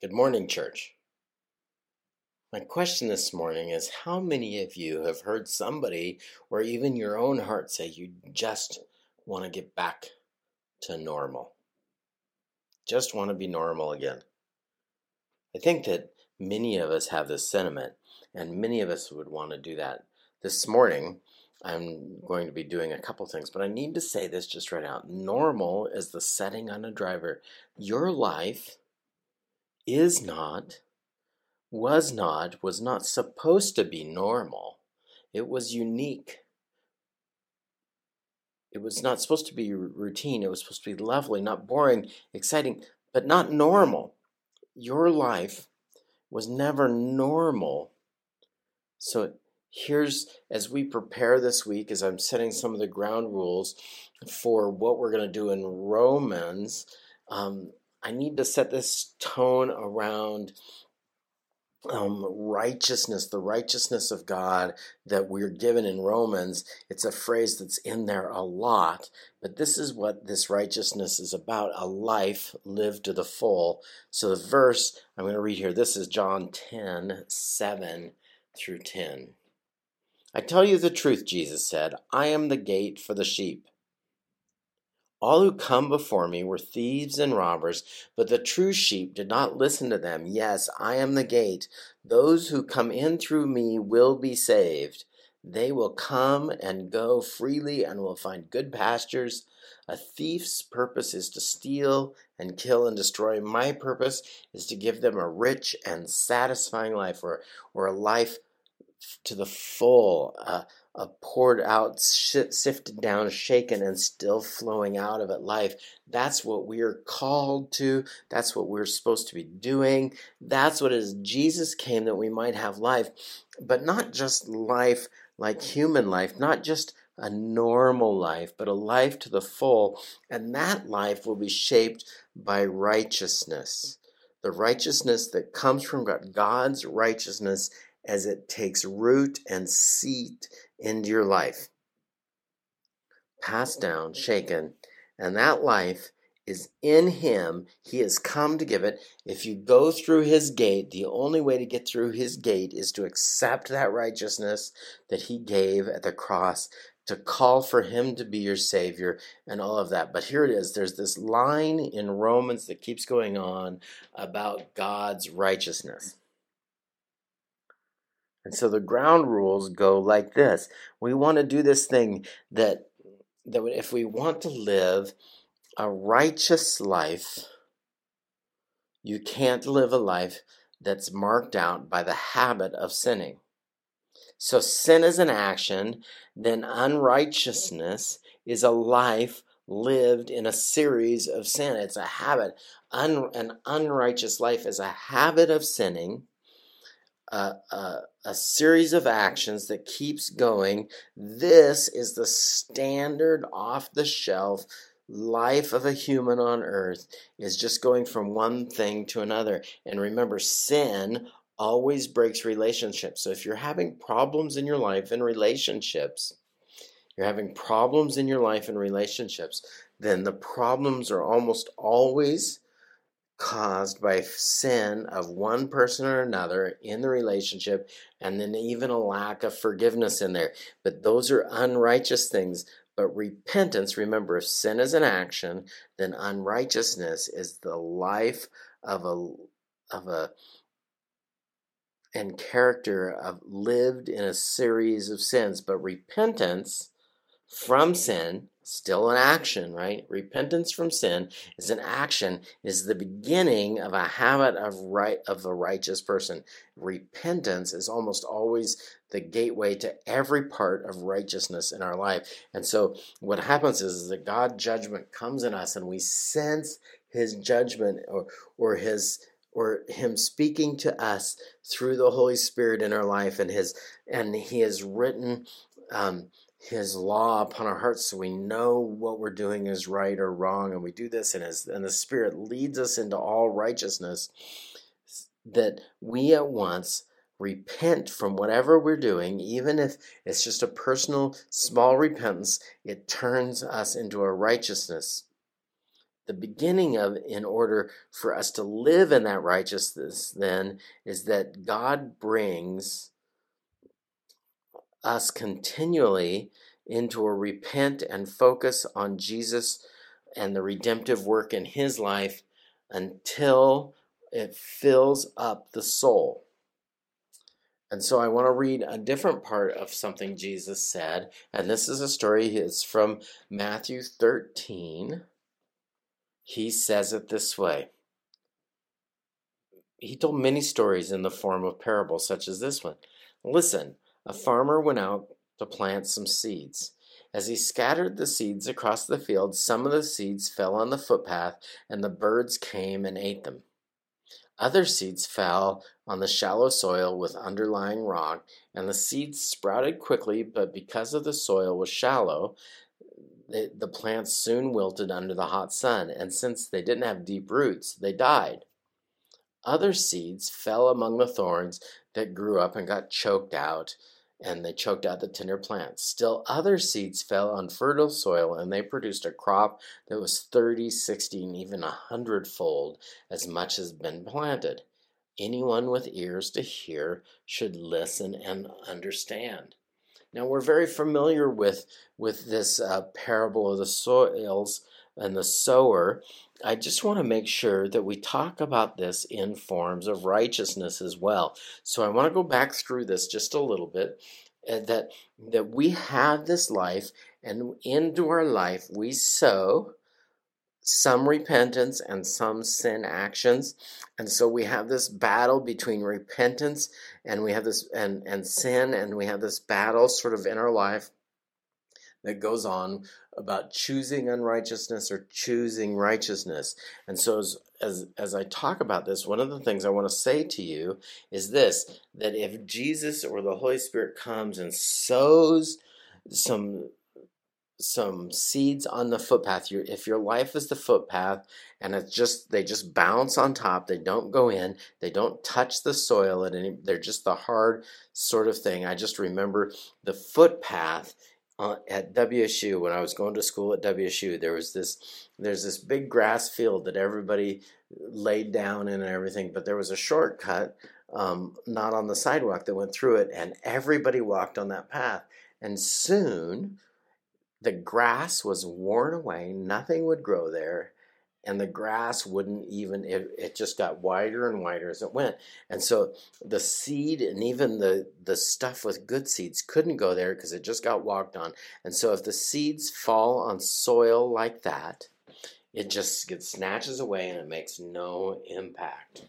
Good morning, church. My question this morning is How many of you have heard somebody or even your own heart say you just want to get back to normal? Just want to be normal again. I think that many of us have this sentiment, and many of us would want to do that. This morning, I'm going to be doing a couple things, but I need to say this just right out. Normal is the setting on a driver. Your life is not, was not, was not supposed to be normal. It was unique. It was not supposed to be routine. It was supposed to be lovely, not boring, exciting, but not normal. Your life was never normal. So here's, as we prepare this week, as I'm setting some of the ground rules for what we're going to do in Romans, um, I need to set this tone around um, righteousness, the righteousness of God that we're given in Romans. It's a phrase that's in there a lot, but this is what this righteousness is about a life lived to the full. So, the verse I'm going to read here this is John 10 7 through 10. I tell you the truth, Jesus said, I am the gate for the sheep. All who come before me were thieves and robbers, but the true sheep did not listen to them. Yes, I am the gate. Those who come in through me will be saved. They will come and go freely and will find good pastures. A thief's purpose is to steal and kill and destroy. My purpose is to give them a rich and satisfying life or, or a life to the full, uh, a poured out, sifted down, shaken, and still flowing out of it life. That's what we're called to. That's what we're supposed to be doing. That's what is. Jesus came that we might have life, but not just life like human life, not just a normal life, but a life to the full. And that life will be shaped by righteousness. The righteousness that comes from God, God's righteousness as it takes root and seat into your life. Passed down, shaken, and that life is in Him. He has come to give it. If you go through His gate, the only way to get through His gate is to accept that righteousness that He gave at the cross, to call for Him to be your Savior, and all of that. But here it is there's this line in Romans that keeps going on about God's righteousness. And so the ground rules go like this. We want to do this thing that that if we want to live a righteous life, you can't live a life that's marked out by the habit of sinning. So sin is an action, then unrighteousness is a life lived in a series of sin. It's a habit. Un, an unrighteous life is a habit of sinning a, a, series of actions that keeps going. This is the standard off the shelf life of a human on earth is just going from one thing to another. And remember, sin always breaks relationships. So if you're having problems in your life and relationships, you're having problems in your life and relationships, then the problems are almost always caused by sin of one person or another in the relationship, and then even a lack of forgiveness in there. But those are unrighteous things. But repentance, remember, if sin is an action, then unrighteousness is the life of a of a and character of lived in a series of sins. But repentance from sin still an action, right? Repentance from sin is an action, is the beginning of a habit of right of a righteous person. Repentance is almost always the gateway to every part of righteousness in our life. And so what happens is, is that God judgment comes in us and we sense his judgment or or his or him speaking to us through the Holy Spirit in our life and his and he has written um, his law upon our hearts so we know what we're doing is right or wrong and we do this and his and the spirit leads us into all righteousness that we at once repent from whatever we're doing even if it's just a personal small repentance it turns us into a righteousness. The beginning of in order for us to live in that righteousness then is that God brings us continually into a repent and focus on Jesus and the redemptive work in his life until it fills up the soul. And so I want to read a different part of something Jesus said. And this is a story, it's from Matthew 13. He says it this way. He told many stories in the form of parables, such as this one. Listen, a farmer went out to plant some seeds. As he scattered the seeds across the field, some of the seeds fell on the footpath, and the birds came and ate them. Other seeds fell on the shallow soil with underlying rock, and the seeds sprouted quickly, but because of the soil was shallow, the, plants soon wilted under the hot sun, and since they didn't have deep roots, they died. Other seeds fell among the thorns that grew up and got choked out, and they choked out the tender plants. Still, other seeds fell on fertile soil, and they produced a crop that was 30, 60, and even a hundredfold as much as been planted. Anyone with ears to hear should listen and understand. Now, we're very familiar with, with this uh, parable of the soils and the sower. I just want to make sure that we talk about this in forms of righteousness as well. So I want to go back through this just a little bit. Uh, that that we have this life, and into our life we sow some repentance and some sin actions and so we have this battle between repentance and we have this and and sin and we have this battle sort of in our life that goes on about choosing unrighteousness or choosing righteousness. And so as, as, as I talk about this, one of the things I want to say to you is this that if Jesus or the Holy Spirit comes and sows some some seeds on the footpath if your life is the footpath and it's just they just bounce on top they don't go in they don't touch the soil at any they're just the hard sort of thing i just remember the footpath uh, at WSU when I was going to school at WSU, there was this there's this big grass field that everybody laid down in and everything, but there was a shortcut um, not on the sidewalk that went through it, and everybody walked on that path. And soon, the grass was worn away; nothing would grow there, and the grass wouldn't even it, it just got wider and wider as it went. And so the seed and even the the stuff with good seeds couldn't go there because it just got walked on. And so if the seeds fall on soil like that it just gets snatches away and it makes no impact.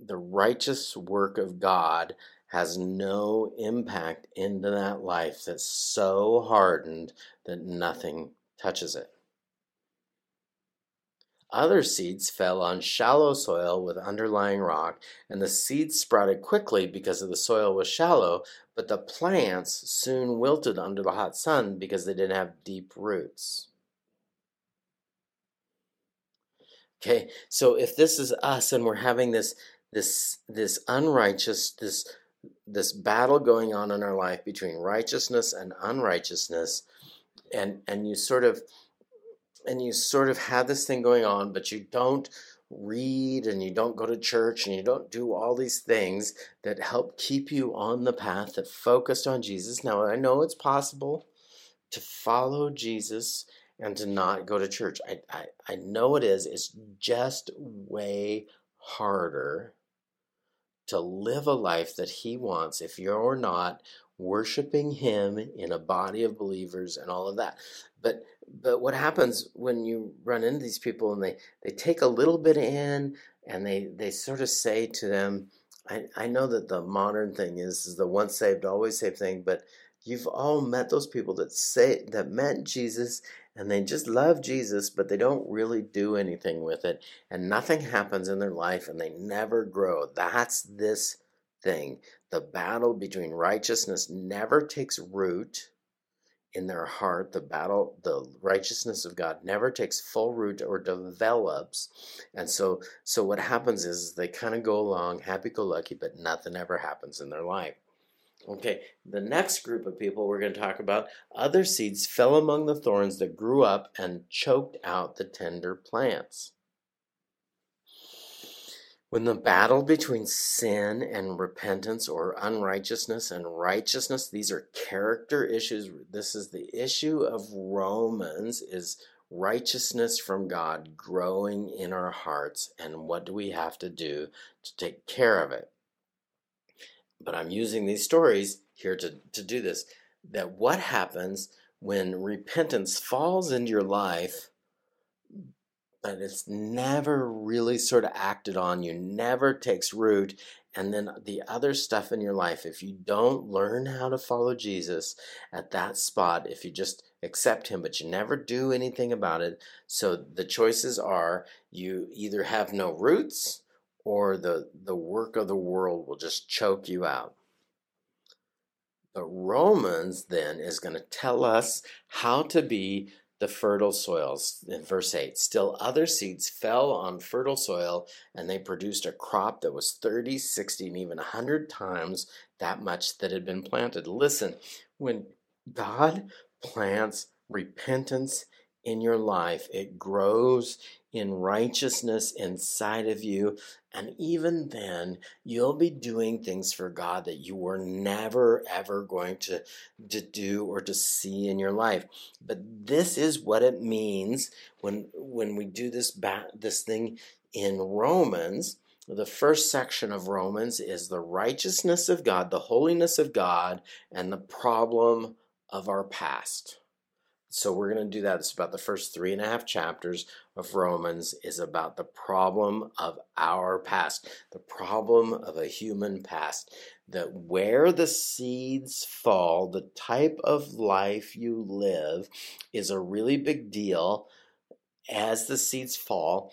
The righteous work of god has no impact into that life that's so hardened that nothing touches it. Other seeds fell on shallow soil with underlying rock, and the seeds sprouted quickly because the soil was shallow, but the plants soon wilted under the hot sun because they didn't have deep roots. Okay, so if this is us and we're having this this this unrighteous this this battle going on in our life between righteousness and unrighteousness, and and you sort of and you sort of have this thing going on, but you don't read and you don't go to church and you don't do all these things that help keep you on the path that focused on Jesus. Now, I know it's possible to follow Jesus and to not go to church. I, I, I know it is. It's just way harder to live a life that He wants if you're not worshiping him in a body of believers and all of that. But but what happens when you run into these people and they they take a little bit in and they they sort of say to them i i know that the modern thing is, is the once saved always saved thing but you've all met those people that say that met jesus and they just love jesus but they don't really do anything with it. And nothing happens in their life and they never grow. That's this thing. The battle between righteousness never takes root in their heart. The battle, the righteousness of God never takes full root or develops. And so, so what happens is they kind of go along happy go lucky, but nothing ever happens in their life. Okay, the next group of people we're going to talk about other seeds fell among the thorns that grew up and choked out the tender plants. When the battle between sin and repentance or unrighteousness and righteousness, these are character issues. This is the issue of Romans is righteousness from God growing in our hearts and what do we have to do to take care of it. But I'm using these stories here to, to do this. That what happens when repentance falls into your life but it's never really sort of acted on. You never takes root. And then the other stuff in your life, if you don't learn how to follow Jesus at that spot, if you just accept Him, but you never do anything about it, so the choices are you either have no roots or the, the work of the world will just choke you out. But Romans then is going to tell us how to be the fertile soils. In verse 8, still other seeds fell on fertile soil, and they produced a crop that was 30, 60, and even 100 times that much that had been planted. Listen, when God plants repentance in your life, it grows in righteousness inside of you. And even then, you'll be doing things for God that you were never, ever going to, to do or to see in your life. But this is what it means when, when we do this, ba- this thing in Romans. The first section of Romans is the righteousness of God, the holiness of God, and the problem of our past. So we're going to do that. It's about the first three and a half chapters of Romans is about the problem of our past, the problem of a human past. That where the seeds fall, the type of life you live is a really big deal as the seeds fall.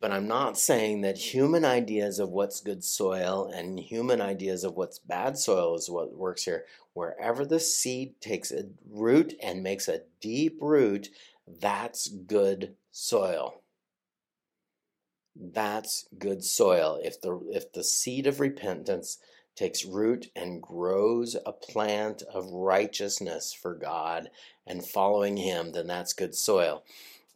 But I'm not saying that human ideas of what's good soil and human ideas of what's bad soil is what works here. Wherever the seed takes a root and makes a deep root, that's good soil. That's good soil. If the if the seed of repentance takes root and grows a plant of righteousness for God and following him, then that's good soil.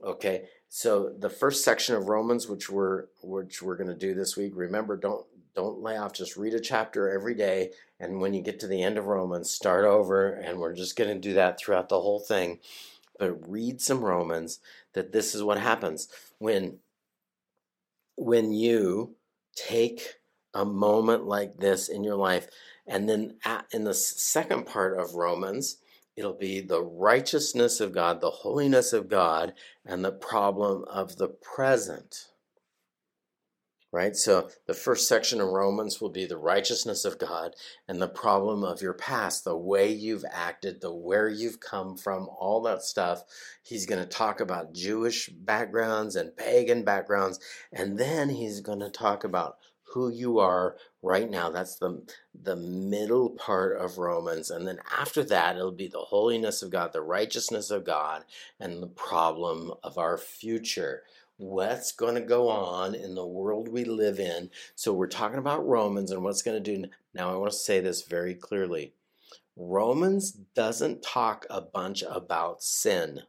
Okay? So the first section of Romans, which we're which we're going to do this week, remember don't don't lay off. Just read a chapter every day, and when you get to the end of Romans, start over. And we're just going to do that throughout the whole thing. But read some Romans. That this is what happens when when you take a moment like this in your life, and then at, in the second part of Romans It'll be the righteousness of God, the holiness of God, and the problem of the present. Right? So the first section of Romans will be the righteousness of God and the problem of your past, the way you've acted, the where you've come from, all that stuff. He's going to talk about Jewish backgrounds and pagan backgrounds, and then he's going to talk about who you are right now. That's the the middle part of Romans. And then after that, it'll be the holiness of God, the righteousness of God, and the problem of our future. What's going to go on in the world we live in? So, we're talking about Romans and what's going to do. Now, I want to say this very clearly Romans doesn't talk a bunch about sin.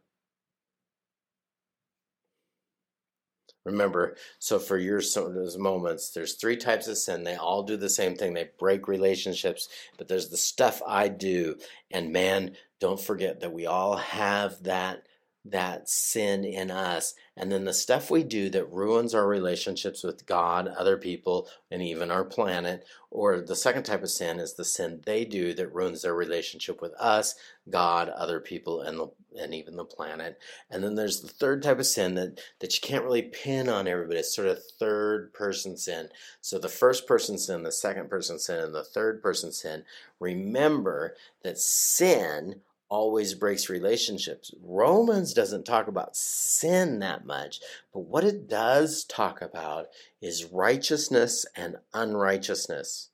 Remember, so for your those moments, there's three types of sin. They all do the same thing. They break relationships, but there's the stuff I do. And man, don't forget that we all have that that sin in us and then the stuff we do that ruins our relationships with God, other people, and even our planet. Or the second type of sin is the sin they do that ruins their relationship with us, God, other people, and the, and even the planet. And then there's the third type of sin that, that you can't really pin on everybody. It's sort of third person sin. So the first person sin, the second person sin, and the third person sin. Remember that sin always breaks relationships. Romans doesn't talk about sin that much, but what it does talk about is righteousness and unrighteousness.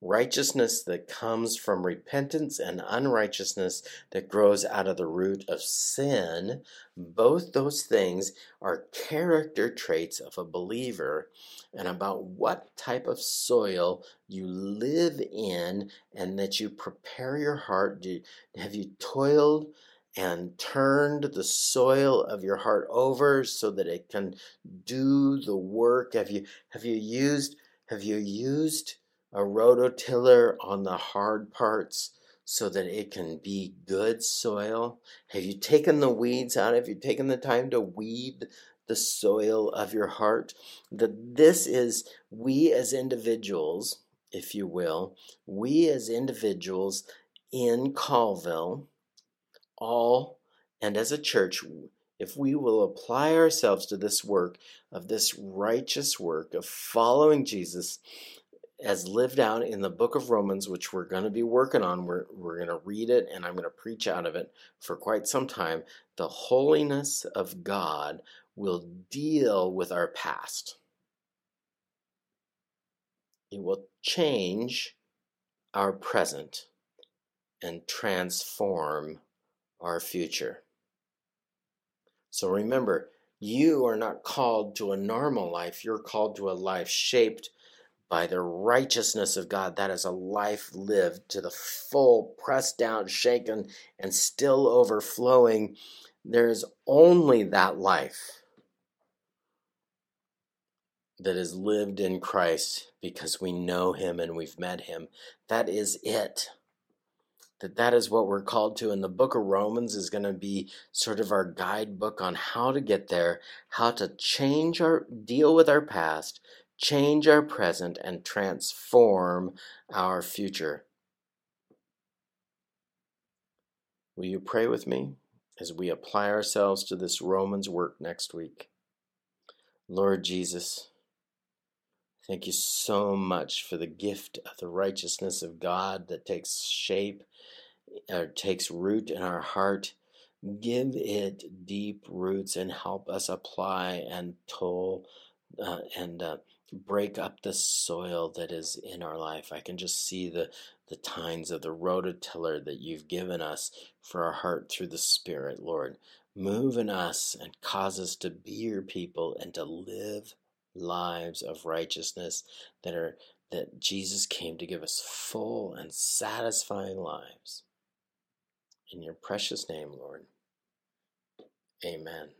Righteousness that comes from repentance and unrighteousness that grows out of the root of sin. Both those things are character traits of a believer and about what type of soil you live in and that you prepare your heart. Do, have you toiled? and turned the soil of your heart over so that it can do the work have you have you used have you used a rototiller on the hard parts so that it can be good soil? Have you taken the weeds out? Have you taken the time to weed the soil of your heart? That this is we as individuals, if you will, we as individuals in Colville, all and as a church, if we will apply ourselves to this work of this righteous work of following Jesus, as lived out in the book of Romans, which we're going to be working on. We're, we're going to read it and I'm going to preach out of it for quite some time. The holiness of God will deal with our past, it will change our present and transform our future. So remember, you are not called to a normal life, you're called to a life shaped by the righteousness of God. That is a life lived to the full, pressed down, shaken, and still overflowing. There is only that life that is lived in Christ because we know Him and we've met Him. That is it. That that is what we're called to. And the book of Romans is going to be sort of our guidebook on how to get there, how to change our deal with our past, change our present, and transform our future. Will you pray with me as we apply ourselves to this Romans work next week? Lord Jesus, thank you so much for the gift of the righteousness of God that takes shape or takes root in our heart. Give it deep roots and help us apply and toll uh, and uh, break up the soil that is in our life. I can just see the the tines of the rototiller that you've given us for our heart through the Spirit, Lord. Move in us and cause us to be your people and to live lives of righteousness that are that Jesus came to give us full and satisfying lives. In your precious name, Lord. Amen.